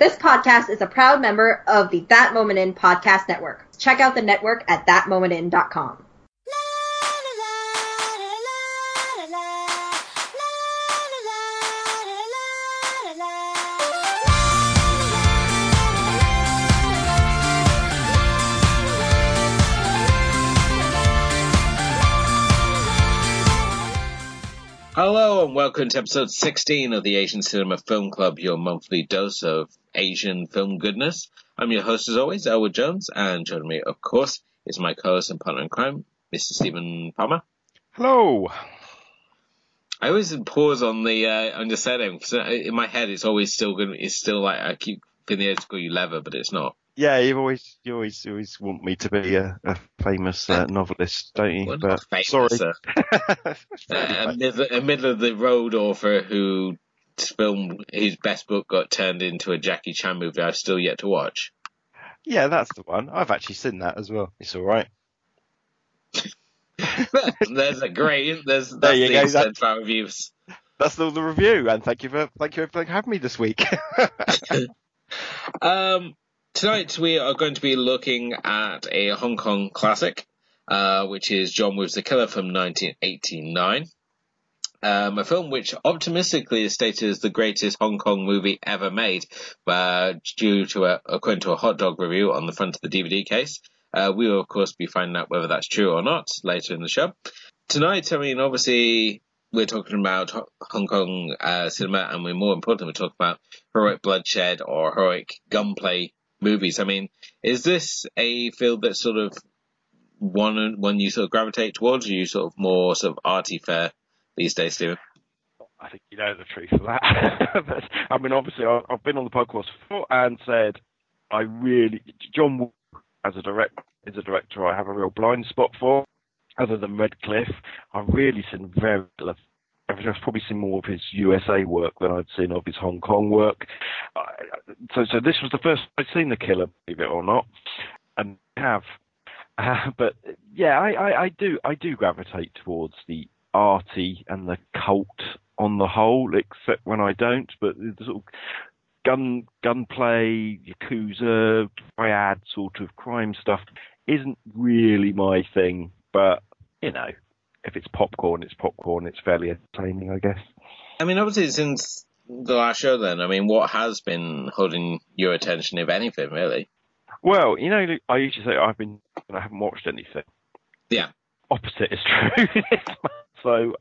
This podcast is a proud member of the That Moment In podcast network. Check out the network at thatmomentin.com. Hello and welcome to episode 16 of the Asian Cinema Film Club, your monthly dose of Asian film goodness. I'm your host as always, Elwood Jones, and joining me, of course, is my co-host and partner in crime, Mr. Stephen Palmer. Hello. I always pause on the uh, on the setting. In my head, it's always still good. It's still like I keep the edge to call you Lever, but it's not. Yeah, you always you always you always want me to be a, a famous uh, novelist, don't you? Well, but famous, sorry, uh, a, middle, a middle of the road author who film his best book got turned into a Jackie Chan movie. I've still yet to watch. yeah, that's the one. I've actually seen that as well. It's all right. there's a great. There's There that's you the go, extent reviews. That's the, the review, and thank you for thank you for having me this week. Um, tonight we are going to be looking at a Hong Kong classic, uh, which is John Woo's The Killer from 1989. Um, a film which optimistically is stated as the greatest Hong Kong movie ever made, uh, due to a, according to a hot dog review on the front of the DVD case. Uh, we will of course be finding out whether that's true or not later in the show. Tonight, I mean, obviously, we're talking about Ho- Hong Kong uh, cinema, and we're more importantly, we're talking about heroic bloodshed or heroic gunplay movies. I mean, is this a field that sort of one one you sort of gravitate towards, or you sort of more sort of arty fare these days, Stephen? I think you know the truth of that. But, I mean, obviously, I've been on the podcast before and said I really John as a direct is a director I have a real blind spot for. Other than Red Cliff, I've really seen very little. I've probably seen more of his USA work than I'd seen of his Hong Kong work. So, so this was the first I'd seen The Killer, believe it or not, and have. Uh, but yeah, I, I, I do I do gravitate towards the arty and the cult on the whole, except when I don't. But the sort of gun gunplay, yakuza, triad sort of crime stuff isn't really my thing. But you know, if it's popcorn, it's popcorn. It's fairly entertaining, I guess. I mean, obviously, since the last show, then, I mean, what has been holding your attention, if anything, really? Well, you know, I usually say I've been I haven't watched anything. Yeah. Opposite is true. so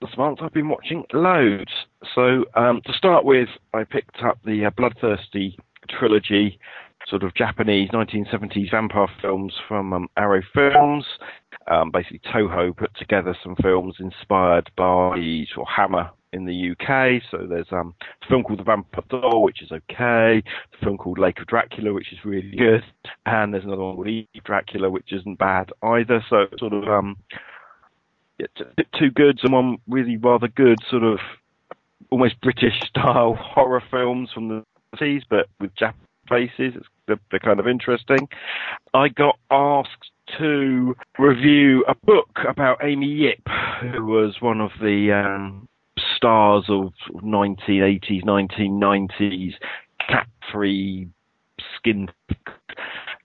this month I've been watching loads. So um, to start with, I picked up the uh, Bloodthirsty trilogy, sort of Japanese 1970s vampire films from um, Arrow Films. Um, basically, Toho put together some films inspired by sort of Hammer in the UK. So there's um, a film called The Vampire Doll, which is okay. A film called Lake of Dracula, which is really good. And there's another one called Eve Dracula, which isn't bad either. So sort of um, bit two goods and one really rather good sort of almost British style horror films from the 70s, but with Jap faces. It's, they're, they're kind of interesting. I got asked to review a book about Amy Yip, who was one of the um, stars of 1980s, 1990s cat-free skin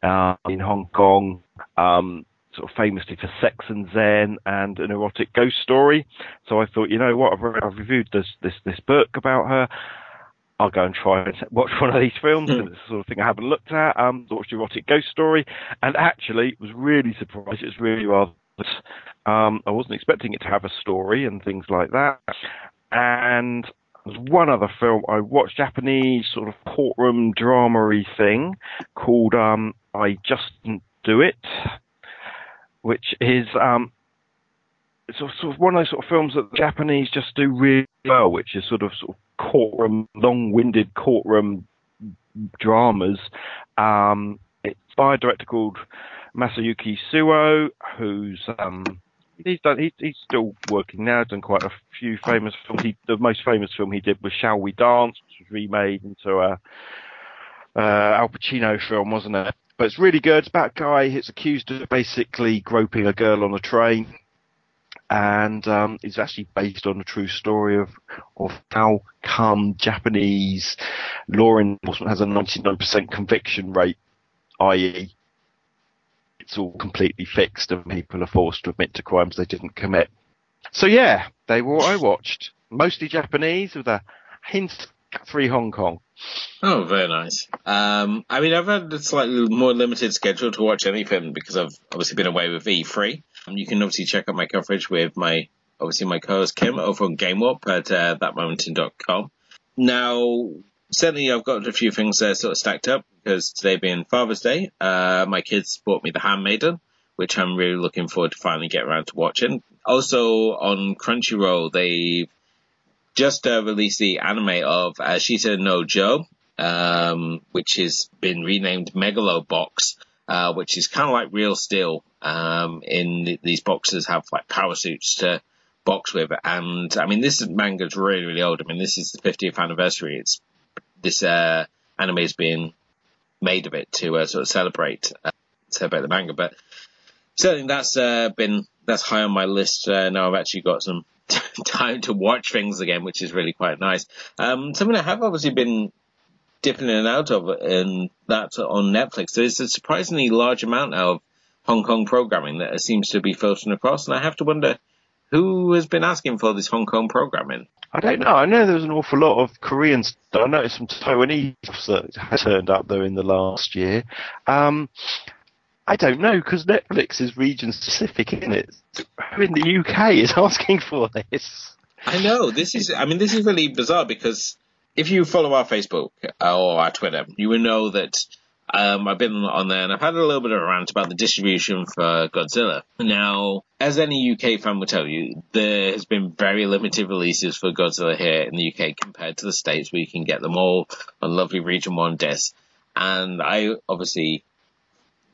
uh, in Hong Kong. Um, sort of famously for Sex and Zen and an erotic ghost story. So I thought, you know what, I've, re- I've reviewed this this this book about her. I'll go and try and watch one of these films. And it's the sort of thing I haven't looked at. Um, watched erotic ghost story, and actually was really surprised. It's really rather. Um, I wasn't expecting it to have a story and things like that. And there's one other film I watched, Japanese sort of courtroom drama-y thing called um, I Just Didn't Do It, which is um, it's sort of, one of those sort of films that the Japanese just do really well, which is sort of sort of courtroom, long-winded courtroom dramas. Um, it's by a director called Masayuki Suo, who's um, he's done he's, he's still working now. Done quite a few famous films. He, the most famous film he did was Shall We Dance, which was remade into a uh, Al Pacino film, wasn't it? But it's really good. It's about a guy who's accused of basically groping a girl on a train. and um, it's actually based on a true story of of how come Japanese law enforcement has a 99% conviction rate, i.e., it's all completely fixed and people are forced to admit to crimes they didn't commit. So yeah, they were what I watched. Mostly Japanese with a hint free Hong Kong. Oh, very nice. Um, I mean, I've had a slightly more limited schedule to watch anything because I've obviously been away with E3. Um, you can obviously check out my coverage with my, obviously my co-host Kim over on Game Warp at uh, thatmomentin.com. Now, certainly I've got a few things uh, sort of stacked up because today being Father's Day, uh, my kids bought me The Handmaiden, which I'm really looking forward to finally get around to watching. Also on Crunchyroll, they've just uh, released the anime of Ashita no Joe, um, which has been renamed Megalobox, uh, which is kind of like Real Steel. Um, in these boxes have like power suits to box with, and I mean this manga's really really old. I mean this is the 50th anniversary. It's this uh, anime is being made of it to uh, sort of celebrate uh, celebrate the manga, but certainly that's uh, been that's high on my list. Uh, now I've actually got some time to watch things again, which is really quite nice. Um, something I have obviously been dipping in and out of, and that's on Netflix. There's a surprisingly large amount of Hong Kong programming that seems to be filtering across, and I have to wonder who has been asking for this Hong Kong programming. I don't know. I know there's an awful lot of Koreans. I noticed some Taiwanese that has turned up though in the last year. Um, I don't know because Netflix is region specific, isn't it? Who in the UK is asking for this? I know this is. I mean, this is really bizarre because if you follow our Facebook or our Twitter, you will know that um, I've been on there and I've had a little bit of a rant about the distribution for Godzilla. Now, as any UK fan will tell you, there has been very limited releases for Godzilla here in the UK compared to the States where you can get them all on lovely Region 1 discs. And I obviously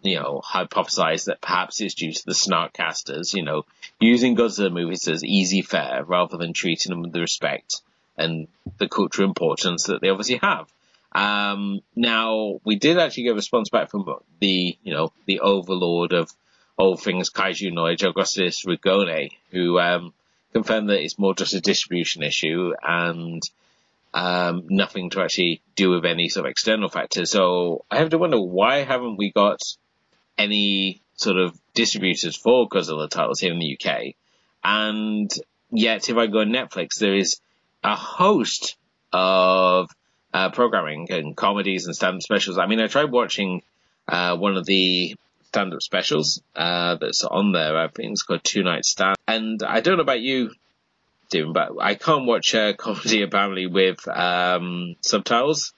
you know, hypothesize that perhaps it's due to the snarkcasters, you know, using Godzilla movies as easy fare rather than treating them with the respect and the cultural importance that they obviously have. Um, now, we did actually get a response back from the, you know, the overlord of all things kaiju knowledge, Augustus Rigone, who um, confirmed that it's more just a distribution issue and um, nothing to actually do with any sort of external factors. So I have to wonder why haven't we got any sort of distributors for Godzilla titles here in the UK. And yet, if I go on Netflix, there is a host of uh, programming and comedies and stand-up specials. I mean, I tried watching uh, one of the stand-up specials uh, that's on there. I think it's called Two Night Stand. And I don't know about you, Tim, but I can't watch a comedy apparently with um, subtitles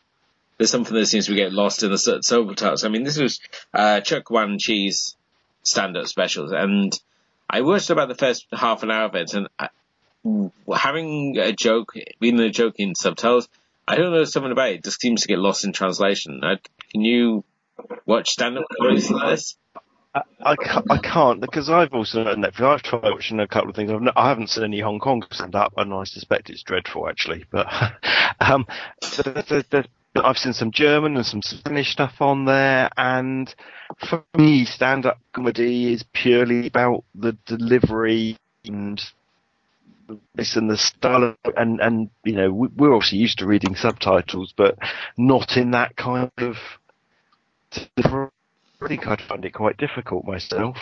there's something that seems to get lost in the subtitles. I mean, this was uh, Chuck Wan Cheese stand-up specials, and I watched about the first half an hour of it, and I, having a joke, reading a joke in subtitles, I don't know something about it. it just seems to get lost in translation. I, can you watch stand-up comedies like this? I, I can't because I've also on Netflix. I've tried watching a couple of things. I've not, I haven't seen any Hong Kong stand up, and I suspect it's dreadful actually. But um, the, the, I've seen some German and some Spanish stuff on there, and for me, stand-up comedy is purely about the delivery and this and the style, and and you know we're obviously used to reading subtitles, but not in that kind of. I think I'd find it quite difficult myself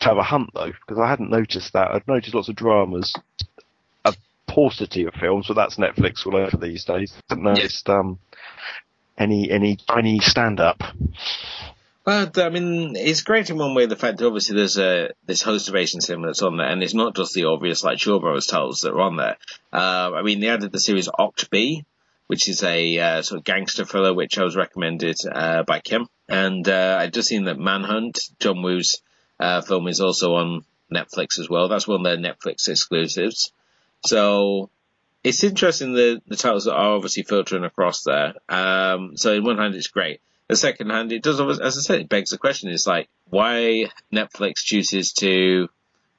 to have a hunt though, because I hadn't noticed that. I'd noticed lots of dramas paucity of films, but that's Netflix all over these days. I haven't noticed um, any any Chinese stand up. Well, I mean, it's great in one way the fact that obviously there's a this host of Asian cinema that's on there, and it's not just the obvious like Shaw Brothers titles that are on there. Uh, I mean, they added the series OCTB, which is a uh, sort of gangster thriller, which I was recommended uh, by Kim, and uh, I'd just seen that Manhunt, John Woo's uh, film, is also on Netflix as well. That's one of their Netflix exclusives. So it's interesting the the titles that are obviously filtering across there. Um, so in one hand, it's great. The second hand, it does, as I said, it begs the question: is like why Netflix chooses to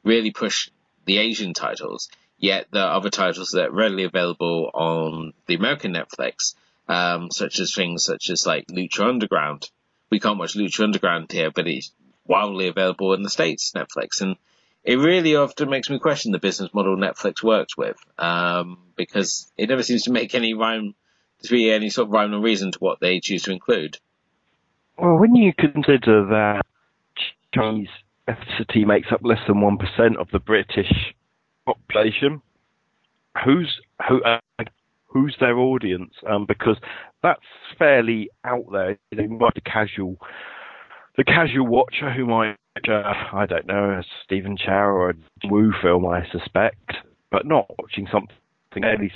really push the Asian titles, yet there are other titles that are readily available on the American Netflix, um, such as things such as like Lucha Underground. We can't watch Lucha Underground here, but it's wildly available in the States Netflix, and it really often makes me question the business model Netflix works with, um, because it never seems to make any rhyme to be any sort of rhyme or reason to what they choose to include. Well, when you consider that Chinese ethnicity makes up less than one percent of the British population, who's who? Uh, who's their audience? Um, because that's fairly out there. You know, the casual, the casual watcher who might, uh, I don't know, a Stephen Chow or a Woo film, I suspect, but not watching something fairly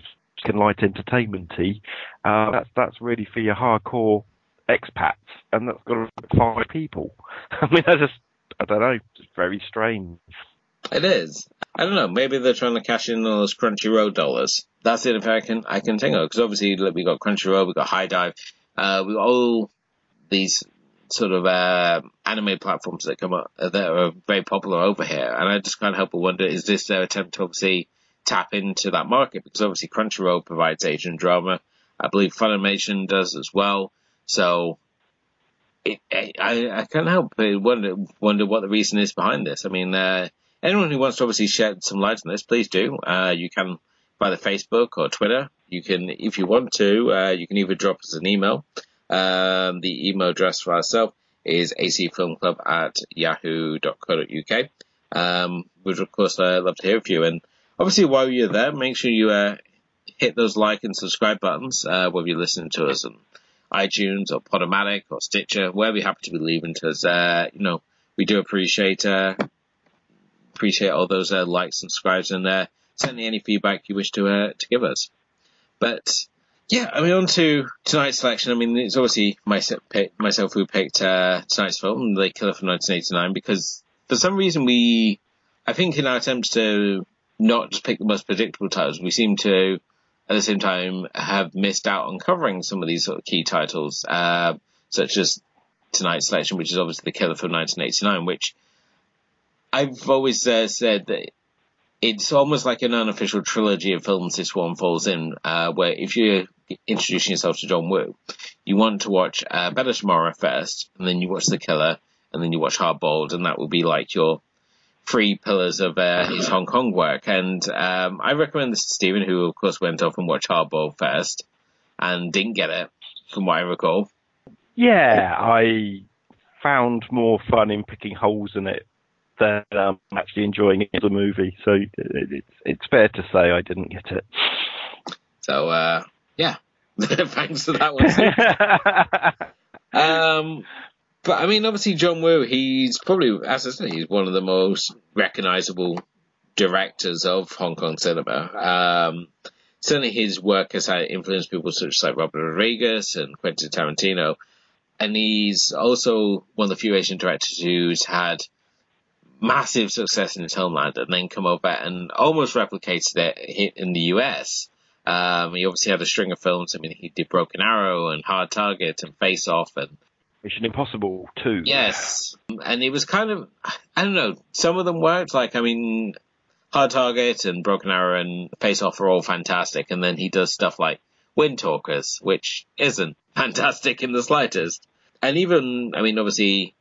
light entertainmenty. Uh, that's that's really for your hardcore expats, and that's got five people. I mean, that's just, I don't know, it's very strange. It is. I don't know. Maybe they're trying to cash in on those Crunchyroll dollars. That's it. If I can, I can think of because obviously look, we got Crunchyroll, we got HIDIVE, uh, we got all these sort of uh, anime platforms that come up uh, that are very popular over here, and I just can't help but wonder: is this their attempt to obviously tap into that market? Because obviously Crunchyroll provides Asian drama. I believe Funimation does as well. So it, I, I can't help but wonder wonder what the reason is behind this. I mean, uh, anyone who wants to obviously shed some light on this, please do. Uh, you can by the Facebook or Twitter. You can, if you want to, uh, you can either drop us an email. Um, the email address for ourselves is acfilmclub at yahoo.co.uk. Um, we'd of course uh, love to hear from you. And obviously, while you're there, make sure you uh, hit those like and subscribe buttons, uh, whether you're listening to us on iTunes or Podomatic or Stitcher, wherever you happen to be leaving to us. Uh, you know, we do appreciate uh, appreciate all those uh, likes and subscribes and certainly any feedback you wish to to give us. But yeah, I mean, on to tonight's selection. I mean, it's obviously myself, who picked uh, tonight's film, The Killer from 1989, because for some reason we, I think in our attempts to not just pick the most predictable titles, we seem to, at the same time, have missed out on covering some of these sort of key titles, uh, such as tonight's selection, which is obviously The Killer from 1989, which I've always uh, said that it's almost like an unofficial trilogy of films this one falls in, uh, where if you're introducing yourself to John Woo, you want to watch uh, Better Tomorrow first, and then you watch The Killer, and then you watch Hard Boiled, and that will be like your three pillars of uh, his Hong Kong work. And um, I recommend this to Stephen, who of course went off and watched Hard Boiled first, and didn't get it, from what I recall. Yeah, I found more fun in picking holes in it than um, actually enjoying it as a movie. So it, it's it's fair to say I didn't get it. So uh, yeah, thanks for that one. um, but I mean, obviously John Woo, he's probably, as I said, he's one of the most recognizable directors of Hong Kong cinema. Um, certainly his work has had influenced people such as like Robert Rodriguez and Quentin Tarantino. And he's also one of the few Asian directors who's had massive success in his homeland and then come over and almost replicated it in the US. Um, he obviously had a string of films. I mean, he did Broken Arrow and Hard Target and Face Off and Mission Impossible too. Yes, and it was kind of I don't know. Some of them worked. Like I mean, Hard Target and Broken Arrow and Face Off are all fantastic, and then he does stuff like Wind Talkers, which isn't fantastic in the slightest. And even I mean, obviously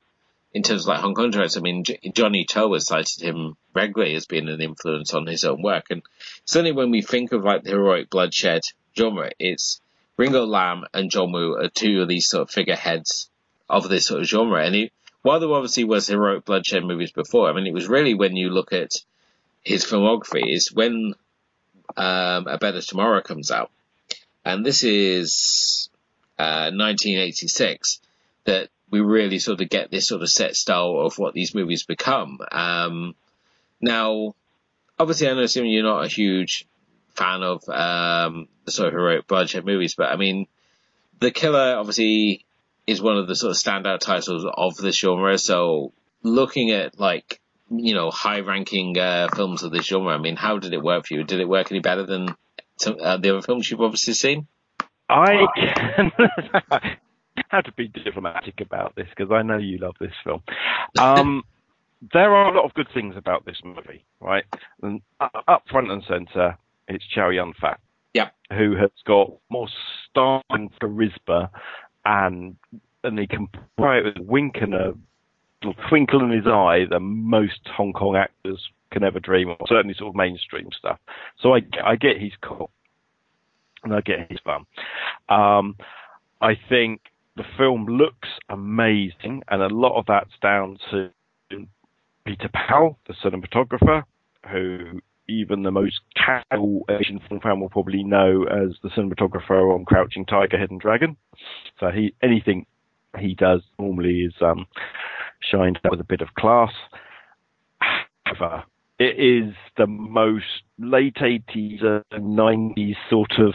in terms of like Hong Kong directors, I mean, Johnny To has cited him regularly as being an influence on his own work. And certainly when we think of like the heroic bloodshed genre, it's Ringo Lam and John Woo are two of these sort of figureheads of this sort of genre. And he, while there obviously was heroic bloodshed movies before, I mean, it was really when you look at his filmography is when um, A Better Tomorrow comes out. And this is uh, 1986 that we really sort of get this sort of set style of what these movies become. Um, now, obviously, I know Simon, you're not a huge fan of um, the sort of heroic bloodshed movies, but I mean, The Killer obviously is one of the sort of standout titles of this genre. So, looking at like you know high-ranking uh, films of this genre, I mean, how did it work for you? Did it work any better than some, uh, the other films you've obviously seen? I can how to be diplomatic about this because I know you love this film. Um, there are a lot of good things about this movie, right? And up front and center, it's Chow Yun Fat. Yeah. Who has got more style and charisma and and he can play it with a wink and a twinkle in his eye than most Hong Kong actors can ever dream of. Certainly, sort of mainstream stuff. So I, I get his cool, and I get his fun. Um, I think the film looks amazing, and a lot of that's down to Peter Pau, the cinematographer, who even the most casual Asian film fan will probably know as the cinematographer on Crouching Tiger, Hidden Dragon. So he anything he does normally is um, shined with a bit of class. However, it is the most late 80s and 90s sort of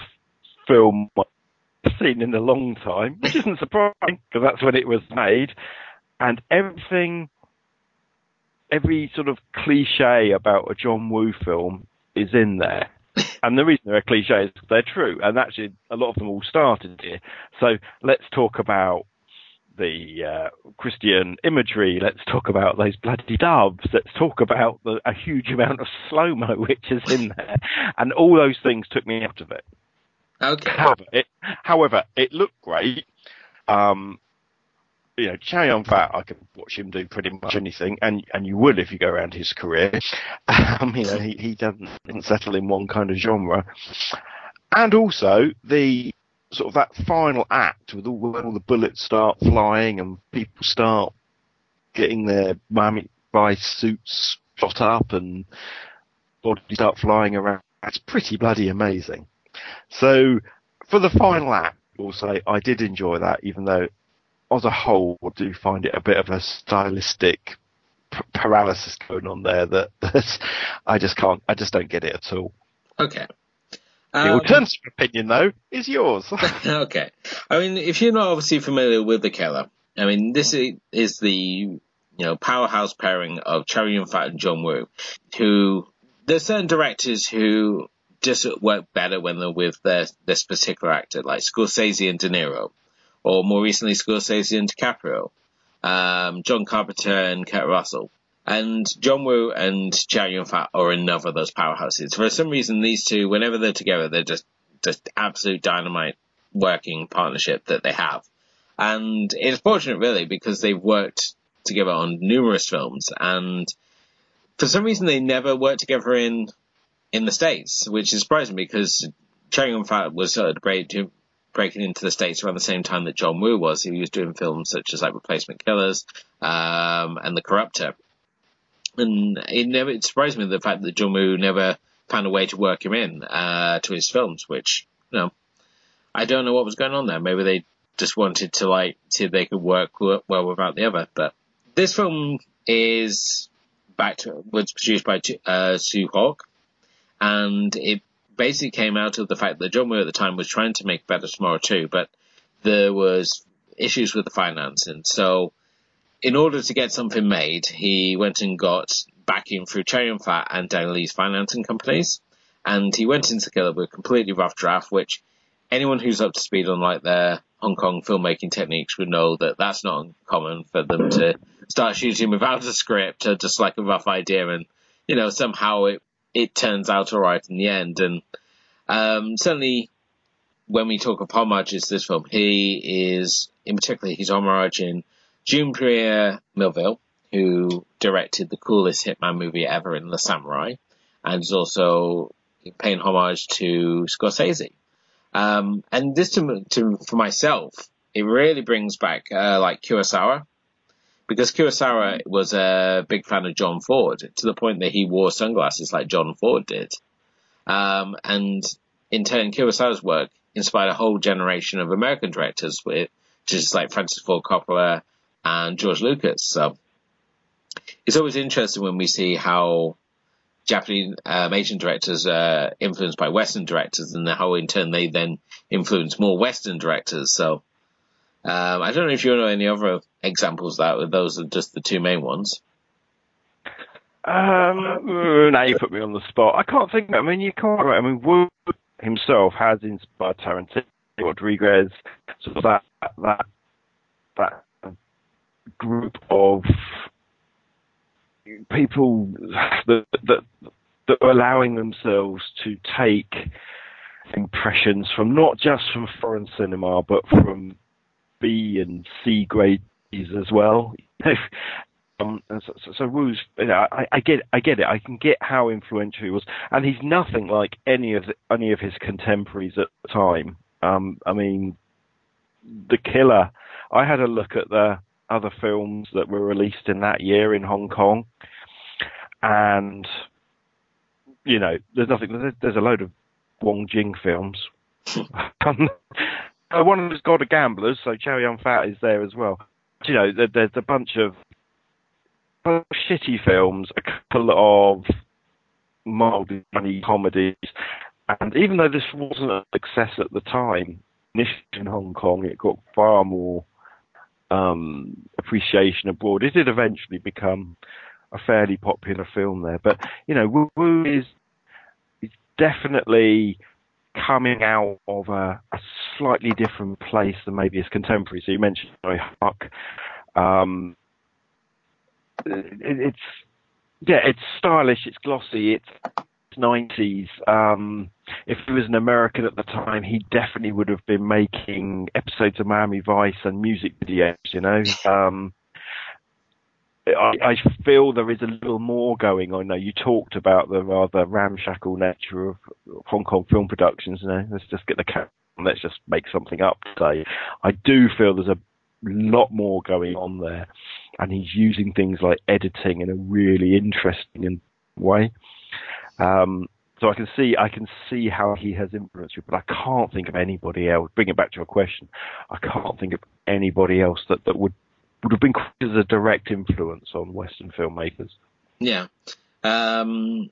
film seen in a long time, which isn't surprising because that's when it was made. And everything, every sort of cliche about a John Woo film is in there. And the reason they're cliches is they're true. And actually, a lot of them all started here. So let's talk about the uh, Christian imagery. Let's talk about those bloody doves. Let's talk about the, a huge amount of slow mo which is in there, and all those things took me out of it. Okay. However, it, however, it looked great. Um, you know, Chow Yun Fat, I can watch him do pretty much anything, and and you would if you go around his career. Um, you know, he he doesn't, settle in one kind of genre, and also the sort of that final act with all when all the bullets start flying and people start getting their Miami Vice suits shot up and bodies start flying around. It's pretty bloody amazing. So for the final act, I will say I did enjoy that, even though as a whole I do find it a bit of a stylistic p- paralysis going on there that, I just can't, I just don't get it at all. Okay. The Um, alternative opinion, though, is yours. okay. I mean, if you're not obviously familiar with the killer, I mean, this is the you know powerhouse pairing of Chow Yun Fat and John Woo, who there's certain directors who just work better when they're with their this particular actor, like Scorsese and De Niro, or more recently Scorsese and DiCaprio, um, John Carpenter and Kurt Russell. And John Woo and Chow Yun Fat are another of those powerhouses. For some reason, these two, whenever they're together, they're just just absolute dynamite working partnership that they have. And it's fortunate, really, because they've worked together on numerous films, and for some reason, they never worked together in in the states, which is surprising because Chow Yun Fat was sort of break, breaking into the states around the same time that John Woo was. He was doing films such as like Replacement Killers um, and The Corruptor. And it never it surprised me the fact that John Woo never found a way to work him in uh, to his films, which you know I don't know what was going on there. Maybe they just wanted to like see if they could work well without the other. But this film is back to was produced by uh, Tsui Hark, and it basically came out of the fact that John Woo at the time was trying to make Better Tomorrow too, but there was issues with the financing. So in order to get something made, he went and got backing through Chow Yun Fat and Daniel Lee's financing companies, and he went into Killer with a completely rough draft, which anyone who's up to speed on like their Hong Kong filmmaking techniques would know that that's not uncommon for them to start shooting without a script or just like a rough idea, and you know somehow it it turns out alright in the end. And um, certainly when we talk of homages to this film, he is in particular he's homaging Jean-Pierre Melville, who directed the coolest hitman movie ever in The Samurai, and is also paying homage to Scorsese. Um, and this to, to for myself, it really brings back uh, like Kurosawa, because Kurosawa was a big fan of John Ford to the point that he wore sunglasses like John Ford did. Um, and in turn, Kurosawa's work inspired a whole generation of American directors, with just like Francis Ford Coppola and George Lucas. So it's always interesting when we see how Japanese um, Asian directors are influenced by Western directors, and how in turn they then influence more Western directors. So um, I don't know if you know any other examples of that. Those are just the two main ones. Um, now you put me on the spot. I can't think. I mean, you can't. I mean, Woo himself has inspired Tarantino, Rodriguez, sort of that that that group of people that that that are allowing themselves to take impressions from not just from foreign cinema, but from B and C grades as well. Um, so, so, so Woo's, you know, I, I get, I get it. I can get how influential he was, and he's nothing like any of the, any of his contemporaries at the time. Um, I mean, The Killer. I had a look at the other films that were released in that year in Hong Kong, and you know, there's nothing. There's, there's a load of Wong Jing films. One of them's God of Gamblers, so Chow Yun Fat is there as well. You know, there, there's a bunch of shitty films, a couple of mildly funny comedies, and even though this wasn't a success at the time, initially in Hong Kong, it got far more um, appreciation abroad. It did eventually become a fairly popular film there, but you know, Woo, Woo is definitely coming out of a, a, slightly different place than maybe his contemporaries. So you mentioned Tsui Hark. Um, it, it's yeah, it's stylish, it's glossy, it's 90s. Um, if he was an American at the time, he definitely would have been making episodes of Miami Vice and music videos. You know. Um, I, I feel there is a little more going on. Now, you talked about the rather ramshackle nature of Hong Kong film productions. You know, let's just get the camera, let's just make something up today. I do feel there's a lot more going on there, and he's using things like editing in a really interesting way. Um, so I can see I can see how he has influenced you, but I can't think of anybody else. Bring it back to your question, I can't think of anybody else that, that would would have been as a direct influence on Western filmmakers. Yeah. Um,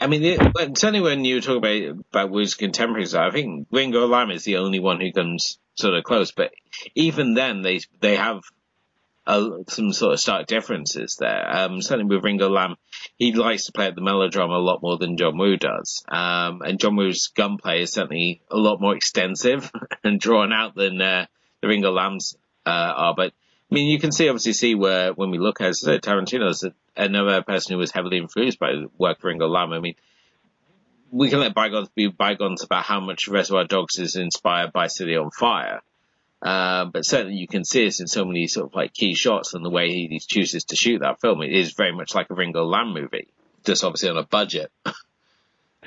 I mean, certainly when you talk about about Woo's contemporaries, I think Ringo Lam is the only one who comes sort of close. But even then, they they have a, some sort of stark differences there. Um, certainly with Ringo Lam, he likes to play at the melodrama a lot more than John Woo does. Um, and John Woo's gunplay is certainly a lot more extensive and drawn out than uh, the Ringo Lam's uh, are. But I mean, you can see obviously see where when we look at uh, Tarantino's another person who was heavily influenced by the work of Ringo Lam. I mean, we can let bygones be bygones about how much Reservoir Dogs is inspired by City on Fire. Uh, but certainly you can see this in so many sort of like key shots and the way he chooses to shoot that film. It is very much like a Ringo Lam movie, just obviously on a budget. um,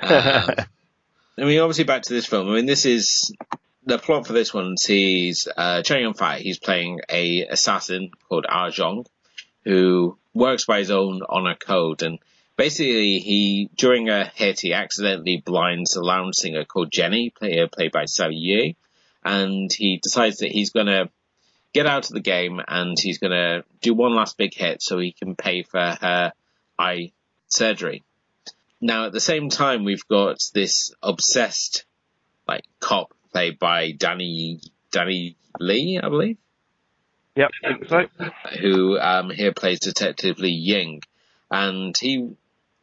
I mean, obviously back to this film. I mean, this is the plot for this one sees uh, Yun Fat. He's playing a assassin called Ah Zhong, who works by his own honor code. And basically, he during a hit, he accidentally blinds a lounge singer called Jenny, play, played by Sally Yeh, and he decides that he's going to get out of the game and he's going to do one last big hit so he can pay for her eye surgery. Now, at the same time, we've got this obsessed, like, cop played by Danny Danny Lee, I believe. Yep, so. Who um, here plays Detective Lee Ying, and he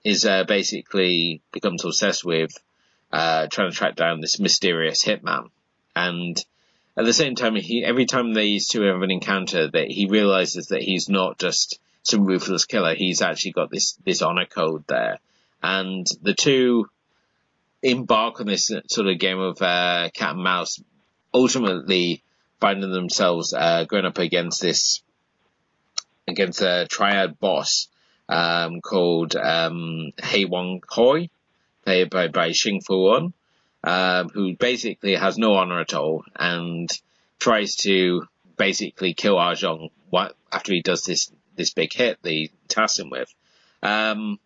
is uh, basically becomes obsessed with uh, trying to track down this mysterious hitman, and at the same time, he every time these two have an encounter, that he realizes that he's not just some ruthless killer. He's actually got this this honor code there, and the two embark on this sort of game of uh, cat and mouse, ultimately finding themselves uh, going up against this against a triad boss um, called um, Hei Wong Hoi, played by, by Shing Fui-On, um, who basically has no honor at all and tries to basically kill Arjong after he does this this big hit they task him with. Um,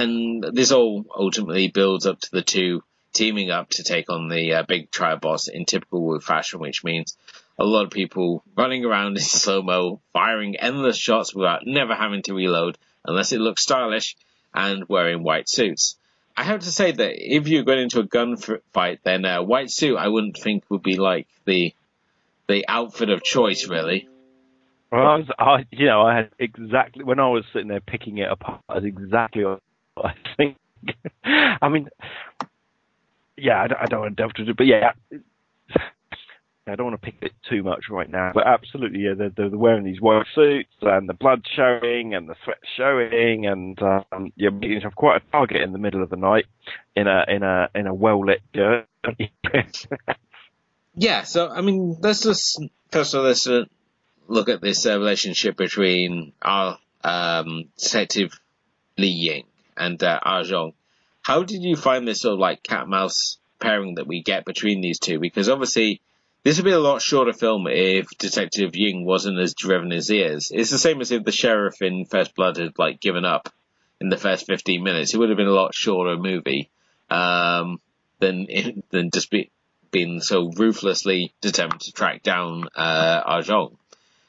and this all ultimately builds up to the two teaming up to take on the uh, big triad boss in typical Woo fashion, which means a lot of people running around in slow mo, firing endless shots without never having to reload unless it looks stylish and wearing white suits. I have to say that if you're going into a gunfight, then a white suit I wouldn't think would be like the the outfit of choice, really. Well, I, was, I, you know, I had exactly when I was sitting there picking it apart, I was exactly I think. I mean, yeah, I don't, I don't want to delve into it, but yeah, I don't want to pick it too much right now. But absolutely, yeah, they're, they're wearing these white suits and the blood showing and the sweat showing, and um, you're making yourself quite a target in the middle of the night in a in a in a well lit yeah, so I mean, let's just first of all let's uh, look at this uh, relationship between our um, detective Li Ying and uh, Zhong. How did you find this sort of like cat mouse pairing that we get between these two? Because obviously, this would be a lot shorter film if Detective Ying wasn't as driven as he is. It's the same as if the sheriff in First Blood had like given up in the first 15 minutes. It would have been a lot shorter movie um, than than just be, being so ruthlessly determined to track down uh, Zhong.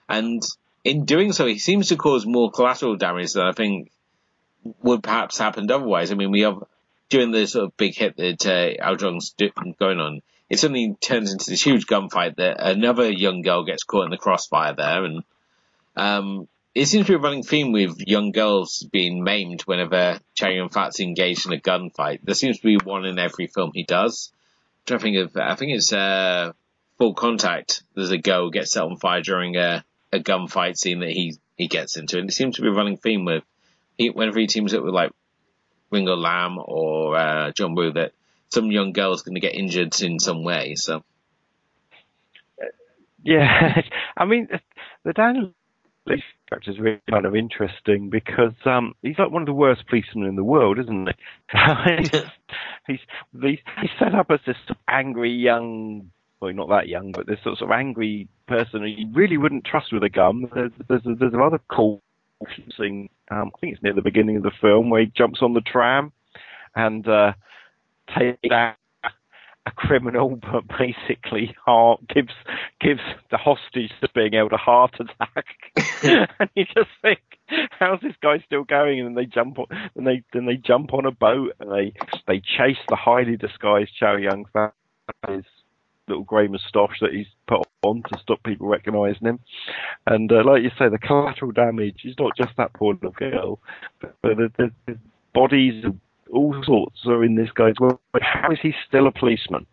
And in doing so, he seems to cause more collateral damage than I think would perhaps happened otherwise. I mean, we have during the sort of big hit that uh, Ah Zhong's going on, it suddenly turns into this huge gunfight that another young girl gets caught in the crossfire there, and um, it seems to be a running theme with young girls being maimed whenever Chow Yun Fat's engaged in a gunfight. There seems to be one in every film he does. To think of, I think it's uh, Full Contact. There's a girl gets set on fire during a, a gunfight scene that he he gets into, and it seems to be a running theme with whenever he teams up with like Ringo Lam or uh, John Woo that some young girl is going to get injured in some way. So, yeah, I mean, the Daniel Lee character is really kind of interesting because um, he's like one of the worst policemen in the world, isn't he? he's, he's he's set up as this angry young, well, not that young, but this sort of angry person who you really wouldn't trust with a gun. There's there's, a there's another cool scene. Um, I think it's near the beginning of the film where he jumps on the tram and uh, takes out a criminal, but basically heart gives gives the hostage to being able to heart attack, and you just think, how's this guy still going? And then they jump on, and they then they jump on a boat and they they chase the highly disguised Chow Fat, his little grey moustache that he's put on to stop people recognising him. And uh, like you say, the collateral damage is not just that poor little girl, but, but the, the bodies of all sorts are in this guy's world. But how is he still a policeman?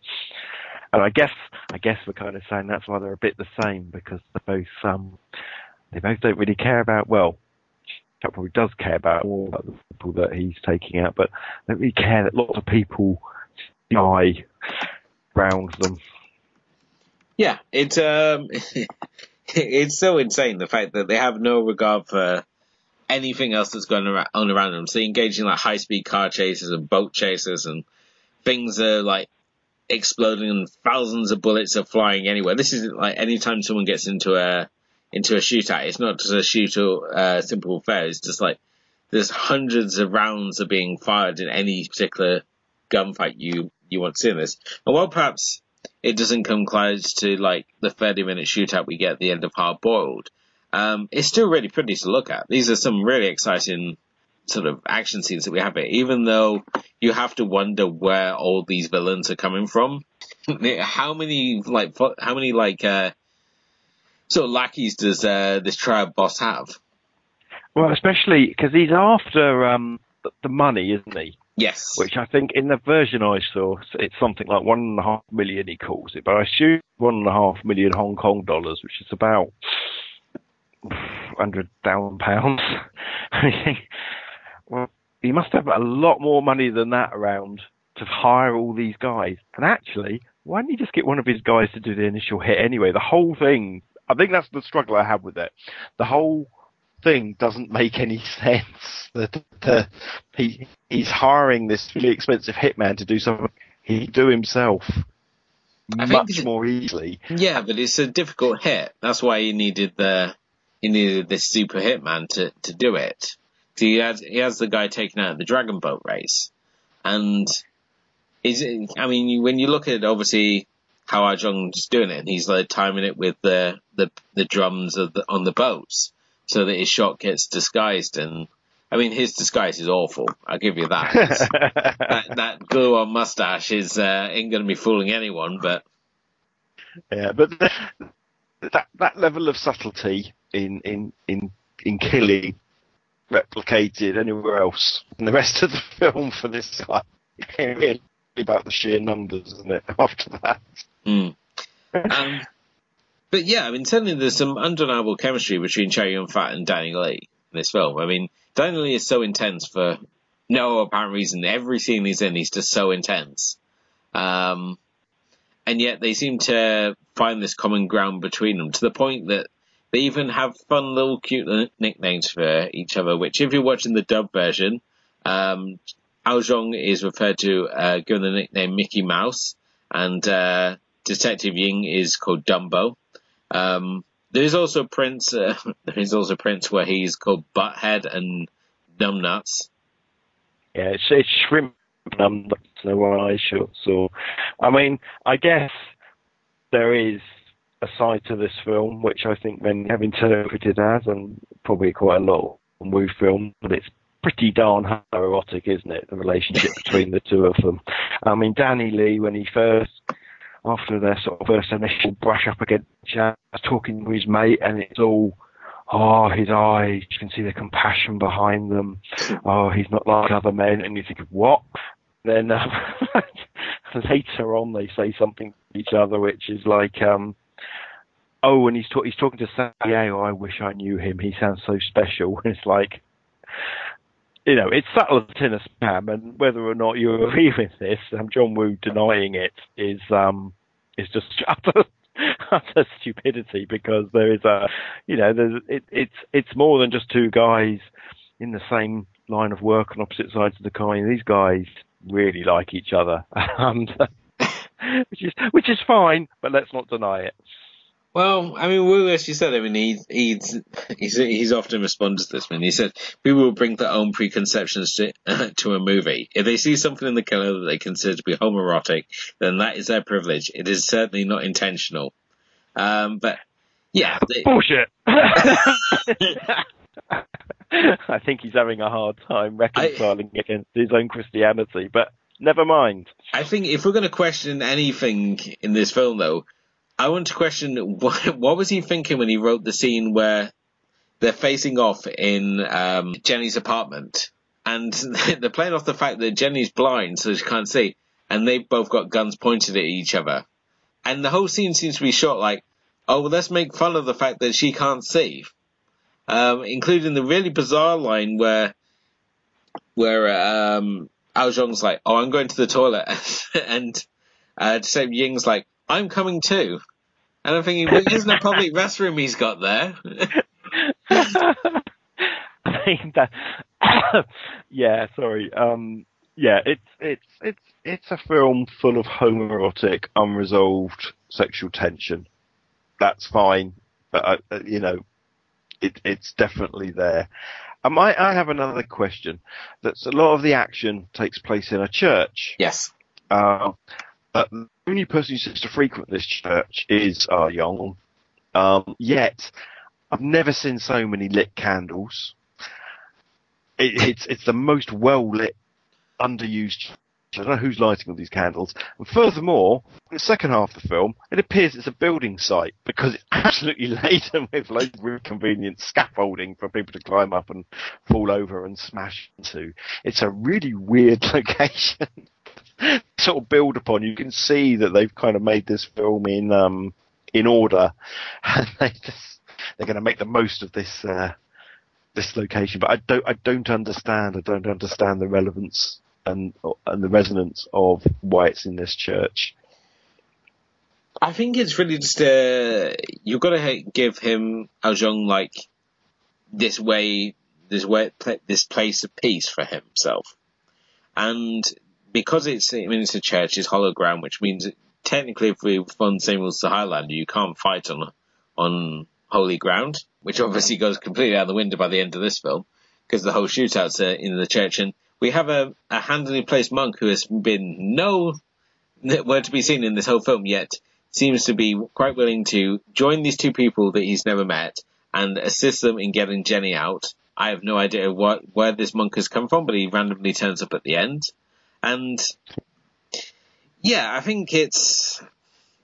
And I guess I guess we're kind of saying that's why they're a bit the same because they both um they both don't really care about well Chuck probably does care about all the people that he's taking out, but they don't really care that lots of people die around them. Yeah, it's um it's so insane the fact that they have no regard for anything else that's going on around them. So in like high speed car chases and boat chases and things are like exploding and thousands of bullets are flying anywhere. This is like anytime someone gets into a into a shootout, it's not just a shoot or uh, simple affair. It's just like there's hundreds of rounds are being fired in any particular gunfight you you want to see in this. And while perhaps it doesn't come close to like the 30 minute shootout we get at the end of Hard Boiled, um, it's still really pretty to look at. These are some really exciting sort of action scenes that we have here, even though you have to wonder where all these villains are coming from. how many like how many like uh, sort of lackeys does uh, this tribe boss have? Well, especially because he's after um, the money, isn't he? Yes. Which I think in the version I saw, it's something like one and a half million he calls it, but I assume one and a half million Hong Kong dollars, which is about hundred thousand pounds. well, he must have a lot more money than that around to hire all these guys. And actually, why didn't he just get one of his guys to do the initial hit anyway? The whole thing, I think that's the struggle I have with it. The whole thing doesn't make any sense. That the, he he's hiring this really expensive hitman to do something he do himself I much more easily. Yeah, but it's a difficult hit. That's why he needed the he needed this super hitman to, to do it. He has, he has the guy taking out of the dragon boat race. And is I mean, when you look at obviously how Ah Zhong's doing it, and he's like timing it with the, the, the drums the, on the boats so that his shot gets disguised and I mean, his disguise is awful. I'll give you that. that, that glue on mustache is uh, ain't going to be fooling anyone. But yeah, but the, that that level of subtlety in in in in killing replicated anywhere else in the rest of the film for this guy. really about the sheer numbers, isn't it? After that. Mm. Um, but yeah, I mean, certainly there's some undeniable chemistry between Chow Yun Fat and Danny Lee in this film. I mean, Danny Lee is so intense for no apparent reason. Every scene he's in, he's just so intense. Um, and yet they seem to find this common ground between them to the point that They even have fun little cute nicknames for each other, which if you're watching the dub version, um, Aozhong is referred to, uh, given the nickname Mickey Mouse, and, uh, Detective Ying is called Dumbo. Um, there is also Prince, uh, there is also Prince where he's called Butthead and Numbnuts. Yeah, it's, it's shrimp numbnuts, no eyes shut, so, I mean, I guess there is a side to this film which I think many have interpreted as, and probably quite a lot of Woo film, but it's pretty darn erotic, isn't it? The relationship between the two of them. I mean, Danny Lee, when he first, after their sort of first initial brush up against each other, talking to his mate, and it's all, oh, his eyes, you can see the compassion behind them. Oh, he's not like other men, and you think, what? Then um, later on, they say something to each other, which is like, um, oh, and he's, ta- he's talking to Santiago. I wish I knew him. He sounds so special. It's like, you know, it's subtle tin of spam, and whether or not you agree with this, um, John Woo denying it is um, is just utter, utter stupidity because there is a, you know, there's it, it's it's more than just two guys in the same line of work on opposite sides of the coin. These guys really like each other, and which is which is fine, but let's not deny it. Well, I mean, Woo, as you said, I mean, he, he's, he's, he's often responded to this, man. He said, people will bring their own preconceptions to, to a movie. If they see something in the killer that they consider to be homoerotic, then that is their privilege. It is certainly not intentional. Um, but, yeah. They, Bullshit! I think he's having a hard time reconciling I, against his own Christianity, but never mind. I think if we're going to question anything in this film, though, I want to question what, what was he thinking when he wrote the scene where they're facing off in um, Jenny's apartment, and they're playing off the fact that Jenny's blind, so she can't see, and they've both got guns pointed at each other, and the whole scene seems to be shot like, oh, well, let's make fun of the fact that she can't see, um, including the really bizarre line where where um, Ao Zhong's like, oh, I'm going to the toilet, and uh, Ying's like, I'm coming too. And I'm thinking, well, isn't a public restroom he's got there? I mean that. yeah, sorry. Um, yeah, it's it's it's it's a film full of homoerotic, unresolved sexual tension. That's fine, but uh, uh you know, it, it's definitely there. Um, I, I have another question. That's a lot of the action takes place in a church. Yes. Uh, but only person who seems to frequent this church is uh, Young. Um, yet, I've never seen so many lit candles. It, it's it's the most well lit, underused. I don't know who's lighting all these candles. And furthermore, in the second half of the film, it appears it's a building site because it's absolutely laden with loads of really convenient scaffolding for people to climb up and fall over and smash into. It's a really weird location sort of build upon. You can see that they've kind of made this film in um, in order, and they just they're going to make the most of this uh, this location. But I don't I don't understand. I don't understand the relevance and and the resonance of why it's in this church. I think it's really just uh, you've got to give him Aozhong like this way, this way, this place of peace for himself, and because it's I mean it's a church, it's hollow ground, which means technically if we fund same rules to Highlander, you can't fight on on holy ground, which obviously goes completely out the window by the end of this film because the whole shootout's in the church, and we have a, a handily placed monk who has been no word to be seen in this whole film yet seems to be quite willing to join these two people that he's never met and assist them in getting Jenny out. I have no idea what where this monk has come from, but he randomly turns up at the end. And yeah, I think it's.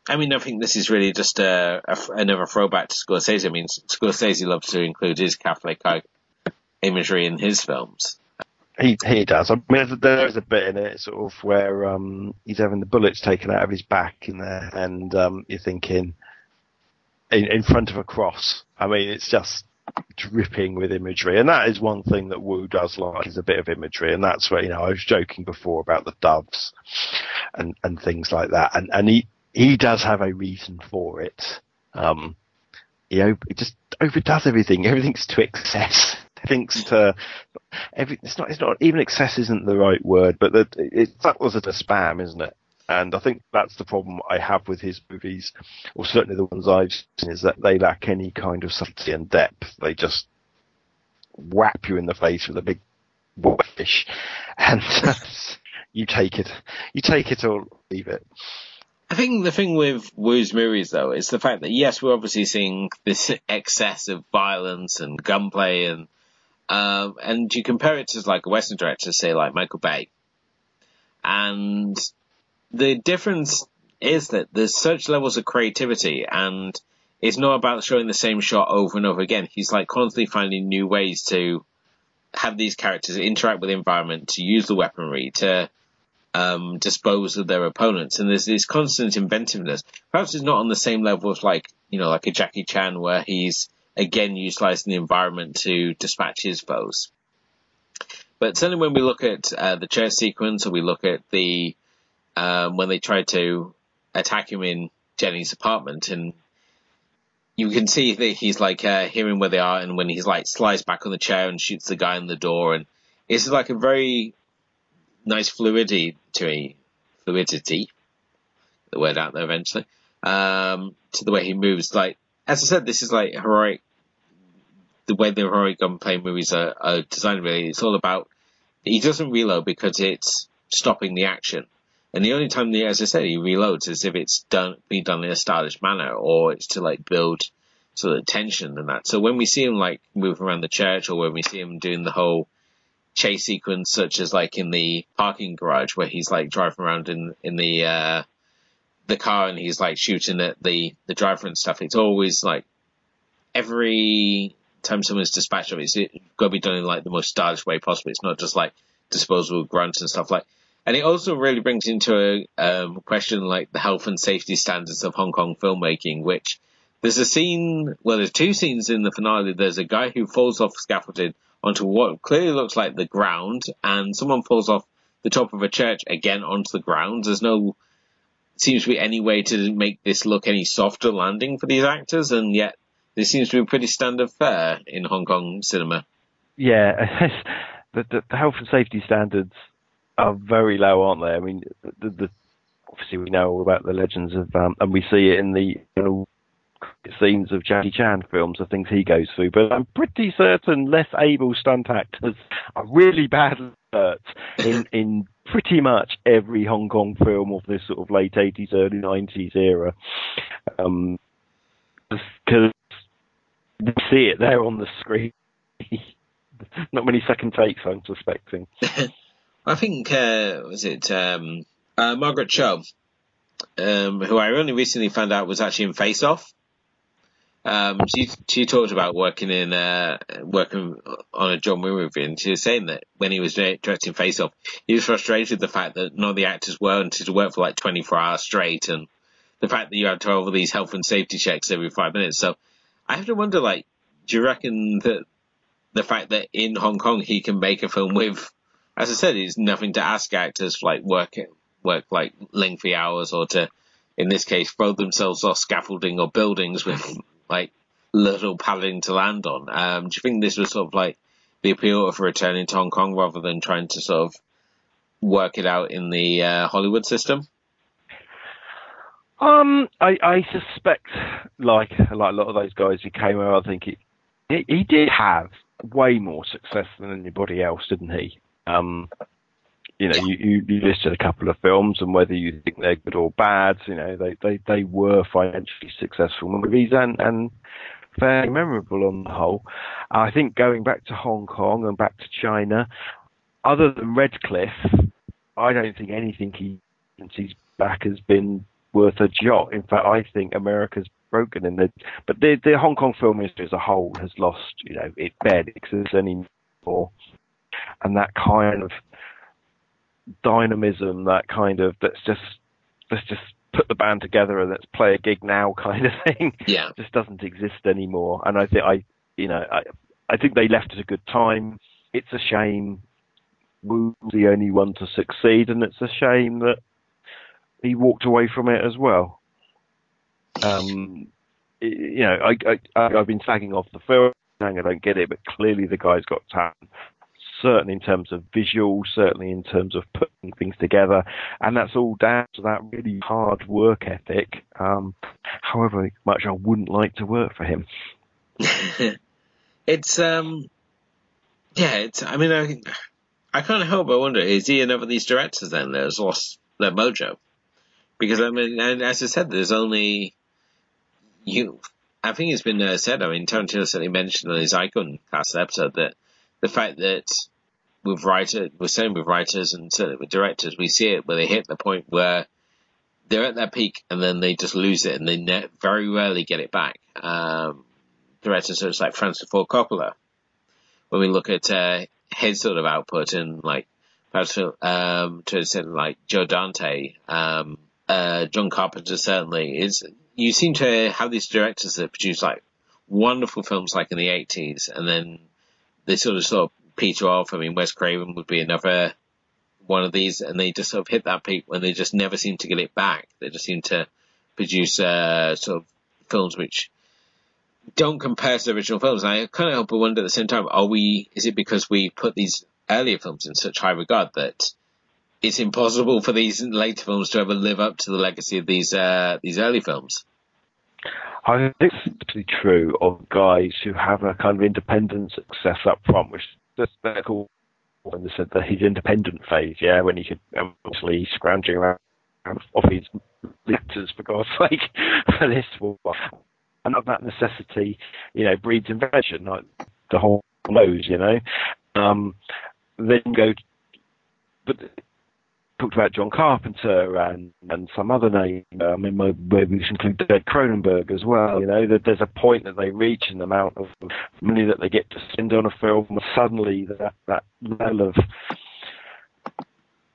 I mean, I think this is really just a, a, another throwback to Scorsese. I mean, Scorsese loves to include his Catholic imagery in his films. He he does. I mean, there's a bit in it sort of where um, he's having the bullets taken out of his back in there, and um, you're thinking in, in front of a cross. I mean, it's just dripping with imagery, and that is one thing that Woo does like is a bit of imagery, and that's where you know I was joking before about the doves and and things like that, and and he he does have a reason for it. Um, he, over, he just overdoes everything. Everything's to excess. Everything's to every. It's not. It's not even excess. Isn't the right word, but that it, that was a spam, isn't it? And I think that's the problem I have with his movies, or certainly the ones I've seen, is that they lack any kind of subtlety and depth. They just whap you in the face with a big fish, and you take it. You take it or leave it. I think the thing with Woo's movies, though, is the fact that yes, we're obviously seeing this excess of violence and gunplay, and um, and you compare it to like a Western director, say like Michael Bay, and the difference is that there's such levels of creativity and it's not about showing the same shot over and over again. He's like constantly finding new ways to have these characters interact with the environment, to use the weaponry, to um, dispose of their opponents. And there's this constant inventiveness. Perhaps it's not on the same level as like, you know, like a Jackie Chan where he's again utilizing the environment to dispatch his foes. But certainly when we look at uh, the church sequence or we look at the um, when they tried to attack him in Jenny's apartment, and you can see that he's like uh, hearing where they are, and when he's like slides back on the chair and shoots the guy in the door, and it's like a very nice fluidity to a fluidity, the word out there eventually, um, to the way he moves. Like as I said, this is like heroic. The way the heroic gunplay movies are, are designed, really, it's all about. He doesn't reload because it's stopping the action. And the only time, the, as I said, he reloads is if it's done, be done in a stylish manner, or it's to like build sort of tension and that. So when we see him like move around the church, or when we see him doing the whole chase sequence, such as like in the parking garage where he's like driving around in in the uh, the car and he's like shooting at the the driver and stuff. It's always like every time someone's dispatched of it, it's got to be done in like the most stylish way possible. It's not just like disposable grunts and stuff like and it also really brings into a um, question like the health and safety standards of Hong Kong filmmaking, which there's a scene, well, there's two scenes in the finale. There's a guy who falls off scaffolding onto what clearly looks like the ground, and someone falls off the top of a church again onto the ground. There's no, seems to be any way to make this look any softer landing for these actors, and yet this seems to be pretty standard fare in Hong Kong cinema. Yeah, the, the health and safety standards are very low, aren't they? I mean, the, the, obviously we know all about the legends of, um, and we see it in the you know, scenes of Jackie Chan films, the things he goes through. But I'm pretty certain less able stunt actors are really bad hurt in in pretty much every Hong Kong film of this sort of late 80s, early 90s era. Um, because we see it there on the screen. Not many second takes, I'm suspecting. I think uh, was it um, uh, Margaret Cho, um, who I only recently found out was actually in Face Off. Um, she she talked about working in uh, working on a John Woo movie, and she was saying that when he was directing Face Off, he was frustrated with the fact that none of the actors wanted to work for like 24 hours straight, and the fact that you had to have all these health and safety checks every five minutes. So I have to wonder, like, do you reckon that the fact that in Hong Kong he can make a film with as I said, it's nothing to ask actors like work work like lengthy hours or to, in this case, throw themselves off scaffolding or buildings with like little padding to land on. Um, do you think this was sort of like the appeal of returning to Hong Kong rather than trying to sort of work it out in the uh, Hollywood system? Um, I, I suspect, like like a lot of those guys who came out, I think he, he, he did have way more success than anybody else, didn't he? Um, you know, you, you, you, listed a couple of films, and whether you think they're good or bad, you know, they, they, they were financially successful movies and, and fairly memorable on the whole. I think going back to Hong Kong and back to China, other than Red Cliff, I don't think anything he he's back has been worth a jot. In fact, I think America's broken in the, but the the Hong Kong film industry as a whole has lost, you know, it barely exists anymore and that kind of dynamism, that kind of let's just let's just put the band together and let's play a gig now kind of thing. Yeah, just doesn't exist anymore. And I think I, you know, I I think they left at a good time. It's a shame Woo was the only one to succeed, and it's a shame that he walked away from it as well. Um, you know, I, I I've been tagging off the film. I don't get it, but clearly the guy's got talent. Certainly in terms of visual, certainly in terms of putting things together, and that's all down to that really hard work ethic. Um, however much I wouldn't like to work for him. it's um, yeah, it's. I mean, I, I can't help but wonder: is he another of these directors then that has lost their mojo? Because I mean, and as I said, there's only you. I think it's been uh, said. I mean, Tarantino certainly mentioned in his Icon Cast episode that the fact that with writers, we're saying with writers and certainly with directors, we see it where they hit the point where they're at their peak and then they just lose it and they ne- very rarely get it back. Um, directors such like Francis Ford Coppola, when we look at uh, his sort of output and like perhaps um, to extent like Joe Dante, um, uh, John Carpenter certainly is. You seem to have these directors that produce like wonderful films like in the 80s and then they sort of sort of peter off. I mean, Wes Craven would be another one of these and they just sort of hit that peak when they just never seem to get it back. They just seem to produce, uh, sort of films which don't compare to the original films. And I kind of hope wonder at the same time, are we, is it because we put these earlier films in such high regard that it's impossible for these later films to ever live up to the legacy of these, uh, these early films? I think it's actually true of guys who have a kind of independent success up front, which called when they said that his independent phase, yeah, when he could obviously scrounging around off his letters for God's sake for this one and of that necessity, you know, breeds invention, like the whole knows, you know. Um, then go, but talked about John Carpenter and, and some other name. I mean, maybe we should include David Cronenberg as well. You know, that there's a point that they reach in the amount of money that they get to spend on a film, and suddenly that that level of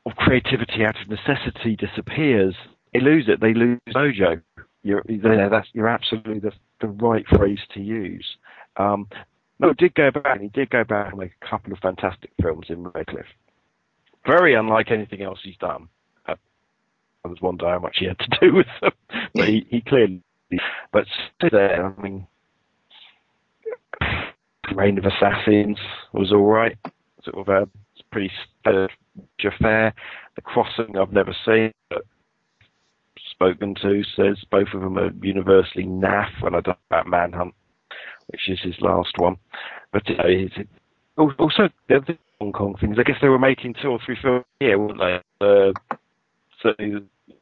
of creativity out of necessity disappears. They lose it. They lose mojo. You're. That's you're absolutely the, the right phrase to use. Um, no, did go back. He did go back and make a couple of fantastic films in Red Cliff. Very unlike anything else he's done. Uh, I was wonder how much he had to do with them, but he, he clearly. But there, I mean, Reign of Assassins was all right. Sort of a pretty standard affair. The Crossing I've never seen, but spoken to says both of them are universally naff when I talk about Manhunt, which is his last one. But you know, also the Hong Kong things. I guess they were making two or three films here, weren't they? Uh, so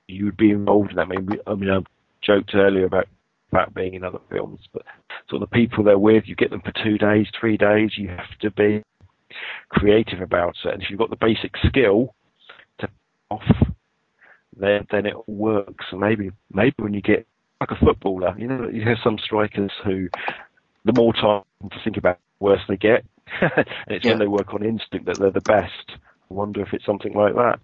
you would be involved in that. I mean, I mean, I joked earlier about about being in other films, but sort of the people they're with, you get them for two days, three days. You have to be creative about it, and if you've got the basic skill to off then then it works. Maybe maybe when you get like a footballer, you know, you have some strikers who the more time to think about, the worse they get, and it's yeah. when they work on instinct that they're the best. I wonder if it's something like that.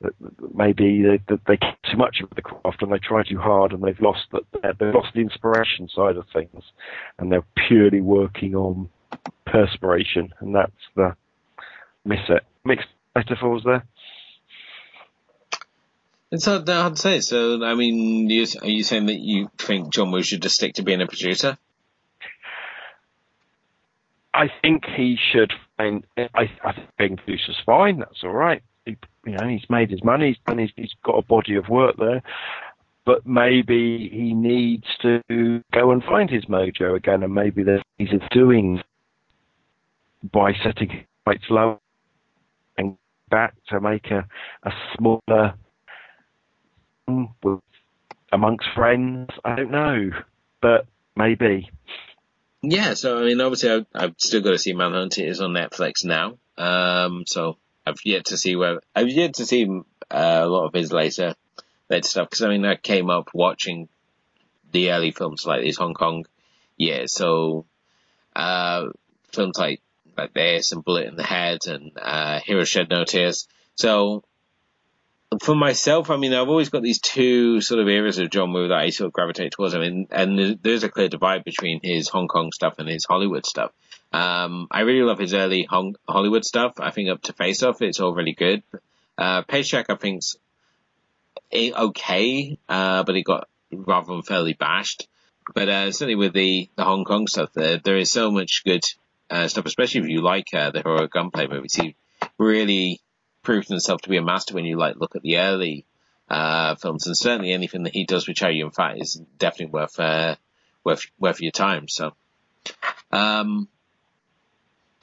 That maybe they, that they care too much of the craft and they try too hard and they've lost the, they've lost the inspiration side of things, and they're purely working on perspiration, and that's the miss it. Mixed metaphors there. It's hard, hard to say. So, I mean, you, are you saying that you think John Woo should just stick to being a producer? I think he should find. I, I think being producer's fine. That's all right. He, you know, he's made his money. He's done. His, he's got a body of work there. But maybe he needs to go and find his mojo again, and maybe there's he's doing by setting quite low and back to make a, a smaller with amongst friends. I don't know, but maybe. Yeah, so I mean, obviously, I've, I've still got to see Manhunt. It is on Netflix now, um, so I've yet to see where I've yet to see uh, a lot of his later later stuff because I mean, I came up watching the early films like these Hong Kong yeah. so uh, films like like this and Bullet in the Head and uh, Heroes Shed No Tears. So for myself, I mean, I've always got these two sort of areas of John Woo that I sort of gravitate towards. I mean, and there's a clear divide between his Hong Kong stuff and his Hollywood stuff. Um, I really love his early Hong- Hollywood stuff. I think up to Face Off, it's all really good. Uh, Paycheck, I think's okay, uh, but it got rather unfairly bashed. but uh, certainly with the, the Hong Kong stuff, there there is so much good uh, stuff, especially if you like uh, the horror gunplay movies. He really proved himself to be a master when you like look at the early uh, films, and certainly anything that he does with Chow Yun Fat is definitely worth uh, worth worth your time. So, um,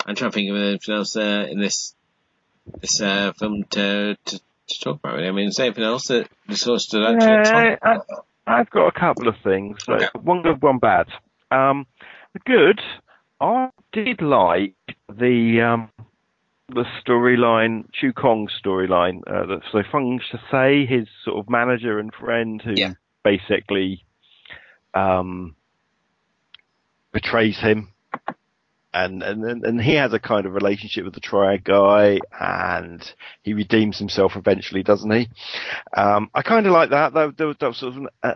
I'm trying to think of anything else uh, in this this uh, film to, to, to talk about. I mean, is there anything else that sort of stood out to you? I, I've got a couple of things. Okay. One good, one bad. Um, the good, I did like the um, the storyline, Chu Kong's storyline. Uh, that- so Feng Shasei, his sort of manager and friend, who Yeah. basically um, betrays him. And, and and and he has a kind of relationship with the triad guy, and he redeems himself eventually, doesn't he? Um, I kind of like that. There, there, was- there was sort of an, uh,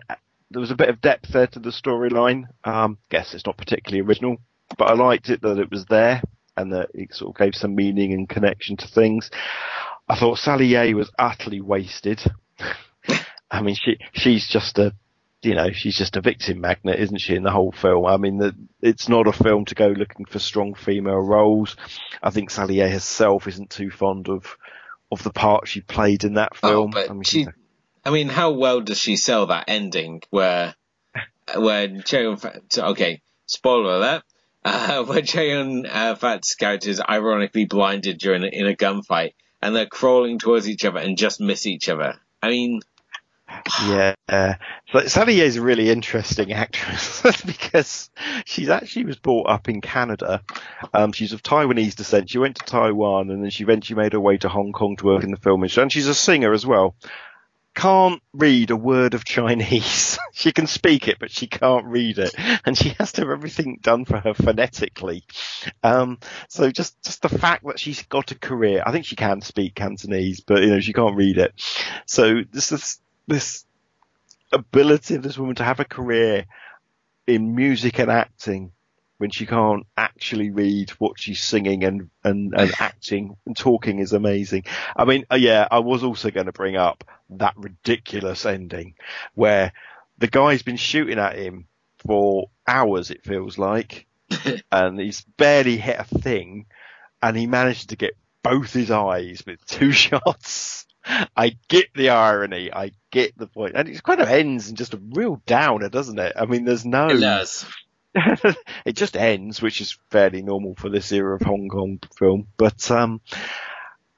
there was a bit of depth there to the storyline. Um, guess it's not particularly original, but I liked it that it was there and that it sort of gave some meaning and connection to things. I thought Sally Yeh was utterly wasted. I mean, she she's just a you know she's just a victim magnet, isn't she? In the whole film, I mean, the, it's not a film to go looking for strong female roles. I think Sally Yeh herself isn't too fond of of the part she played in that Oh, film. but I mean, she, I mean, how well does she sell that ending where, where Chow Fat, okay, spoiler alert, uh, where Chow uh, Fat's character is ironically blinded during in a gunfight and they're crawling towards each other and just miss each other. I mean, Yeah. So Sally is a really interesting actress because she's actually was brought up in Canada. Um, she's of Taiwanese descent. She went to Taiwan and then she eventually made her way to Hong Kong to work in the film industry. And she's a singer as well. Can't read a word of Chinese. she can speak it, but she can't read it. And she has to have everything done for her phonetically. Um, so just, just the fact that she's got a career, I think she can speak Cantonese, but you know, she can't read it. So this is, this ability of this woman to have a career in music and acting when she can't actually read what she's singing and, and, and acting and talking is amazing. I mean, uh, yeah, I was also going to bring up that ridiculous ending where the guy's been shooting at him for hours, it feels like, and he's barely hit a thing and he managed to get both his eyes with two shots. I get the irony. I get the point. And it kind of ends in just a real downer, doesn't it? I mean, there's no, it does. it just ends, which is fairly normal for this era of Hong Kong film. But, um,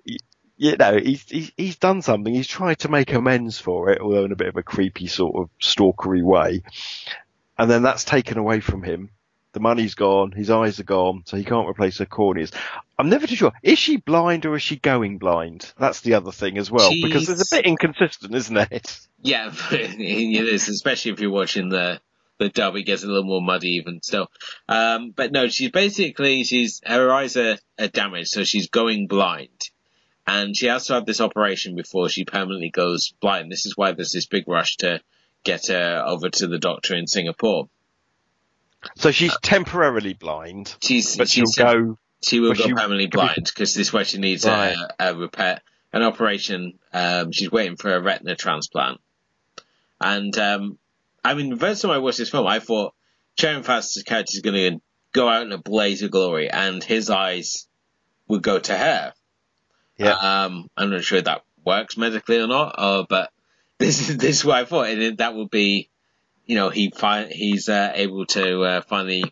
y- you know, he's, he's, he's done something. He's tried to make amends for it, although in a bit of a creepy sort of stalkery way. And then that's taken away from him. The money's gone, his eyes are gone, so he can't replace her corneas. I'm never too sure. Is she blind or is she going blind? That's the other thing as well, because it's a bit inconsistent, isn't it? Yeah, it is, especially if you're watching the the dub. It gets a little more muddy even still. Um, but no, she's basically she's her eyes are, are damaged, so she's going blind, and she has to have this operation before she permanently goes blind. This is why there's this big rush to get her over to the doctor in Singapore. So she's temporarily blind, She's but she'll she's go she will go she- permanently blind because this is where she needs Right. a, a repair, an operation. Um, she's waiting for a retina transplant. And, um, I mean, the first time I watched this film, I thought Chow Yun Fat's character is going to go out in a blaze of glory and his eyes would go to her. Yeah. Um, I'm not sure if that works medically or not, uh, but this is, this is what I thought. And it- that would be, you know, he fi- he's, uh, able to, uh, finally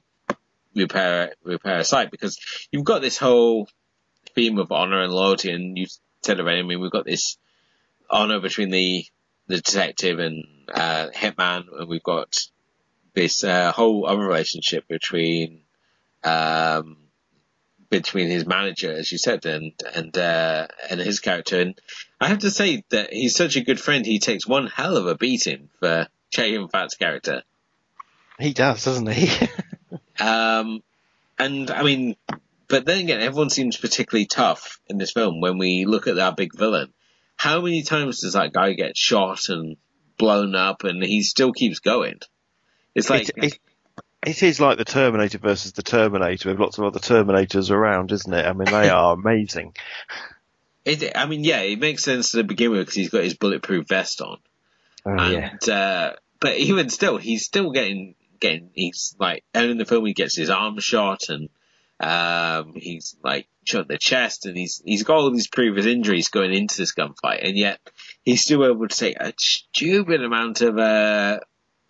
repair repair a sight because you've got this whole theme of honor and loyalty, and you said already. I mean, we've got this honor between the the detective and uh, hitman, and we've got this uh, whole other relationship between um, between his manager, as you said, and and uh, and his character. And I have to say that he's such a good friend. He takes one hell of a beating for Che Fat's character. He does, doesn't he? Um, and I mean, but then again, everyone seems particularly tough in this film when we look at our big villain. How many times does that guy get shot and blown up and he still keeps going? It's like, it, it, it is like the Terminator versus the Terminator with lots of other Terminators around, isn't it? I mean, they are amazing. it, I mean, yeah, it makes sense to begin with because he's got his bulletproof vest on. Oh, yeah. uh, but even still, he's still getting getting he's like and in the film he gets his arm shot and um he's like shot in the chest and he's he's got all these previous injuries going into this gunfight and yet he's still able to take a stupid amount of uh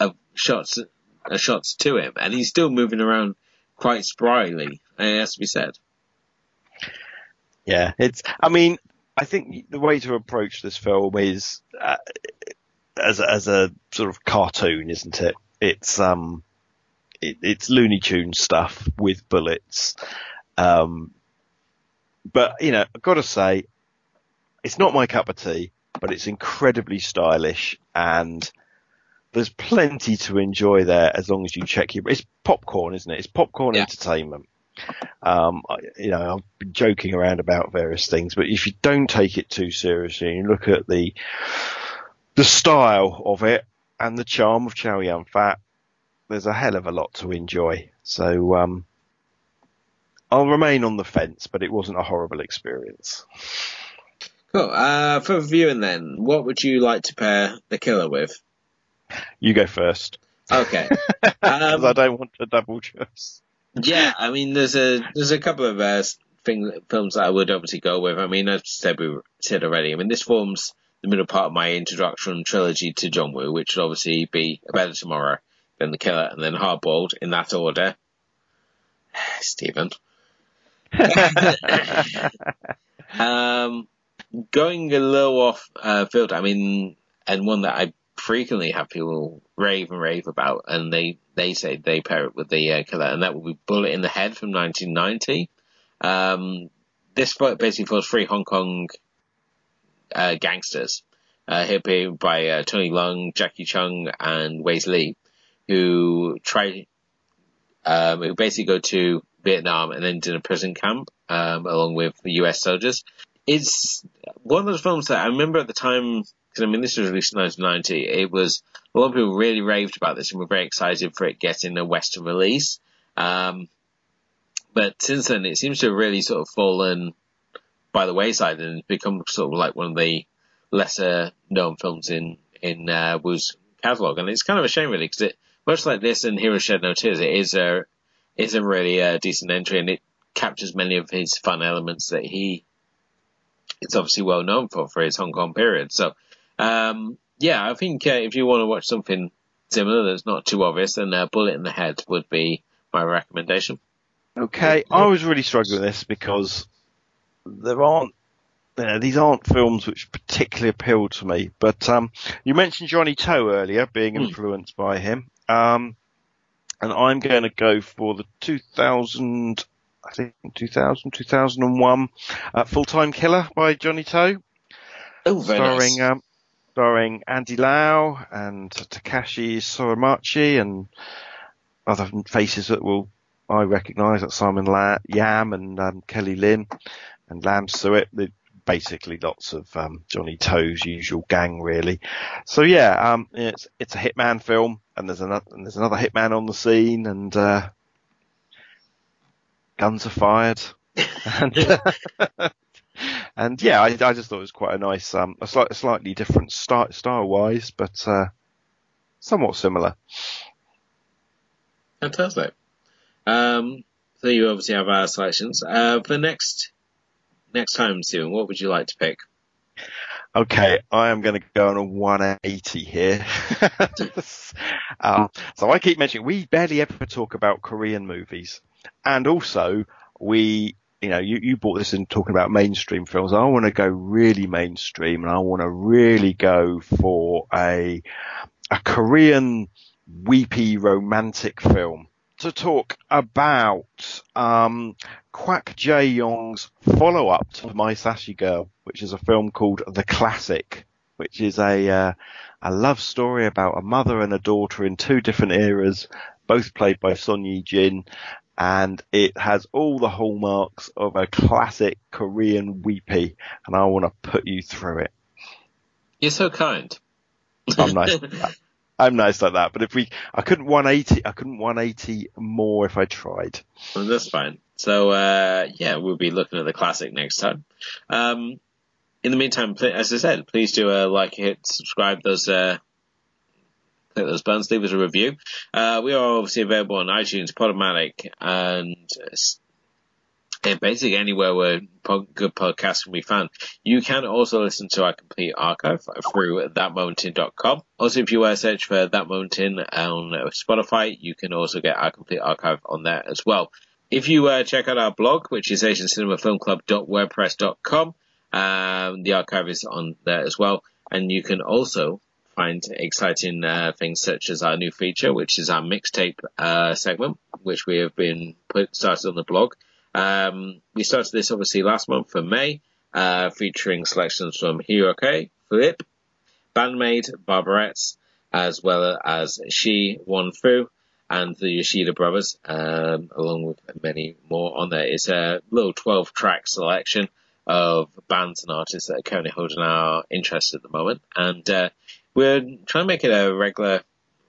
of shots uh, shots to him and he's still moving around quite spryly it has to be said. Yeah, it's. I mean, I think the way to approach this film is uh, as as a sort of cartoon, isn't it? It's um, it, it's Looney Tune stuff with bullets. Um, but you know, I've got to say, it's not my cup of tea, but it's incredibly stylish and there's plenty to enjoy there as long as you check your. It's popcorn, isn't it? It's popcorn yeah. entertainment. Um, I, you know, I've been joking around about various things, but if you don't take it too seriously and you look at the the style of it and the charm of Chow Yun Fat, there's a hell of a lot to enjoy. So um, I'll remain on the fence, but it wasn't a horrible experience. Cool. Uh, for viewing then, what would you like to pair the killer with? You go first. Okay. um, I don't want to double choice. Yeah, I mean, there's a there's a couple of uh, thing, films that I would obviously go with. I mean, as said we said already. I mean, this forms the middle part of my introduction trilogy to John Woo, which would obviously be A Better Tomorrow, then The Killer, and then Hard Boiled in that order. Stephen. um, going a little off uh, field. I mean, and one that I frequently have people rave and rave about, and they they say they pair it with the uh, killer, and that would be Bullet in the Head from 1990. Um, this basically follows three Hong Kong uh, gangsters, uh, here by uh, Tony Leung, Jacky Cheung, and Waise Lee, who try, um, who basically go to Vietnam and then in a prison camp um, along with U.S. soldiers. It's one of those films that I remember at the time because I mean this was released in 1990. It was a lot of people really raved about this and were very excited for it getting a Western release. Um, but since then, it seems to have really sort of fallen by the wayside and become sort of like one of the lesser known films in in uh, Woo's catalog. And it's kind of a shame really because it much like this and Heroes Shed No Tears, it is a is a really uh, decent entry and it captures many of his fun elements that he it's obviously well known for for his Hong Kong period. So um, yeah, I think uh, if you want to watch something similar that's not too obvious, then uh, Bullet in the Head would be my recommendation. Okay, I was really struggling with this because there aren't, you know, these aren't films which particularly appeal to me. But um, you mentioned Johnny To earlier, being hmm. influenced mm. by him, um, and I'm going to go for the 2000, I think 2000, 2001 uh, Full Time Killer by Johnny To. Oh, very starring nice. um, starring Andy Lau and Takashi Sorimachi and other faces that will I recognise, like Simon La- Yam and um, Kelly Lin and Lam Suet. Basically, lots of um, Johnny To's usual gang, really. So yeah, um, it's it's a hitman film, and there's another and there's another hitman on the scene, and uh, guns are fired, and and yeah, I, I, just thought it was quite a nice, um, a, slight, a slightly different style, style wise, but uh, somewhat similar. Fantastic. Um, so you obviously have our selections. Uh, for next next time, Stephen, what would you like to pick? Okay, I am going to go on a 180 here. um, so I keep mentioning we barely ever talk about Korean movies, and also we you know, you, you brought this in talking about mainstream films. I want to go really mainstream and I want to really go for a, a Korean weepy romantic film to talk about, um, Kwak Jae Yong's follow up to My Sassy Girl, which is a film called The Classic, which is a, uh, a love story about a mother and a daughter in two different eras, both played by Son Ye Jin, and it has all the hallmarks of a classic Korean weepy, and I want to put you through it. You're so kind. I'm nice. I'm nice like that. But if we, I couldn't 180. I couldn't 180 more if I tried. Well, that's fine. So uh, yeah, we'll be looking at the classic next time. Um, in the meantime, as I said, please do uh, like, hit, subscribe. Those uh, click those buttons, leave us a review. Uh, we are obviously available on iTunes, Podomatic, and and basically anywhere where good podcasts can be found. You can also listen to our complete archive through thatmomentin.com. Also, if you uh, search for That Moment In on Spotify, you can also get our complete archive on there as well. If you uh, check out our blog, which is asiancinemafilmclub.wordpress.com, um, the archive is on there as well. And you can also find exciting uh, things such as our new feature, which is our mixtape uh, segment, which we have been put started on the blog. Um, we started this obviously last month for May, uh, featuring selections from Hiroke, Flip, Bandmate, Barberettes, as well as She, One Fu, and the Yoshida brothers, um, along with many more on there. It's a little 12 track selection of bands and artists that are currently holding our interest at the moment. And, uh, we're trying to make it a regular,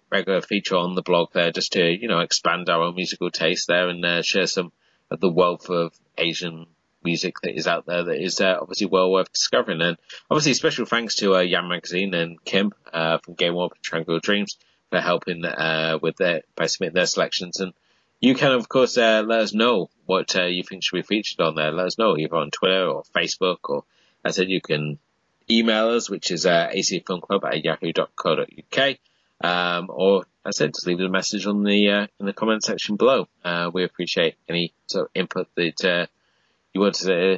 regular feature on the blog there just to, you know, expand our own musical taste there and, uh, share some the wealth of Asian music that is out there that is uh, obviously well worth discovering. And obviously special thanks to uh, Yam Magazine and Kim uh, from Game Warp and Tranquil Dreams for helping uh, with their by submitting their selections. And you can of course uh, let us know what uh, you think should be featured on there. Let us know either on Twitter or Facebook or as I said you can email us, which is acfilmclub at yahoo.co.uk. Um, or as I said, just leave a message on the uh, in the comment section below. Uh, we appreciate any sort of input that uh, you want to uh,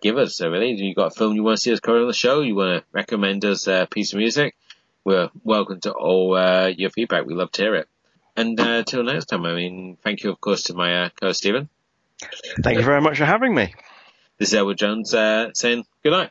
give us. So really, you got a film you want to see us cover on the show? You want to recommend us a piece of music? We're welcome to all uh, your feedback. We love to hear it. And uh, till next time, I mean, thank you, of course, to my co-host Stephen. Thank you very much for having me. This is Edward Jones saying good night.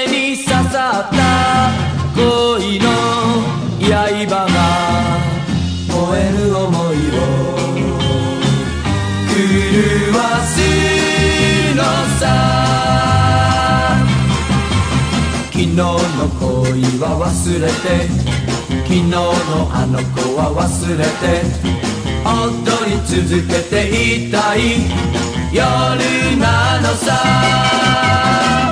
恋は忘れて昨日のあの子は忘れて踊り続けていたい。夜なのさ。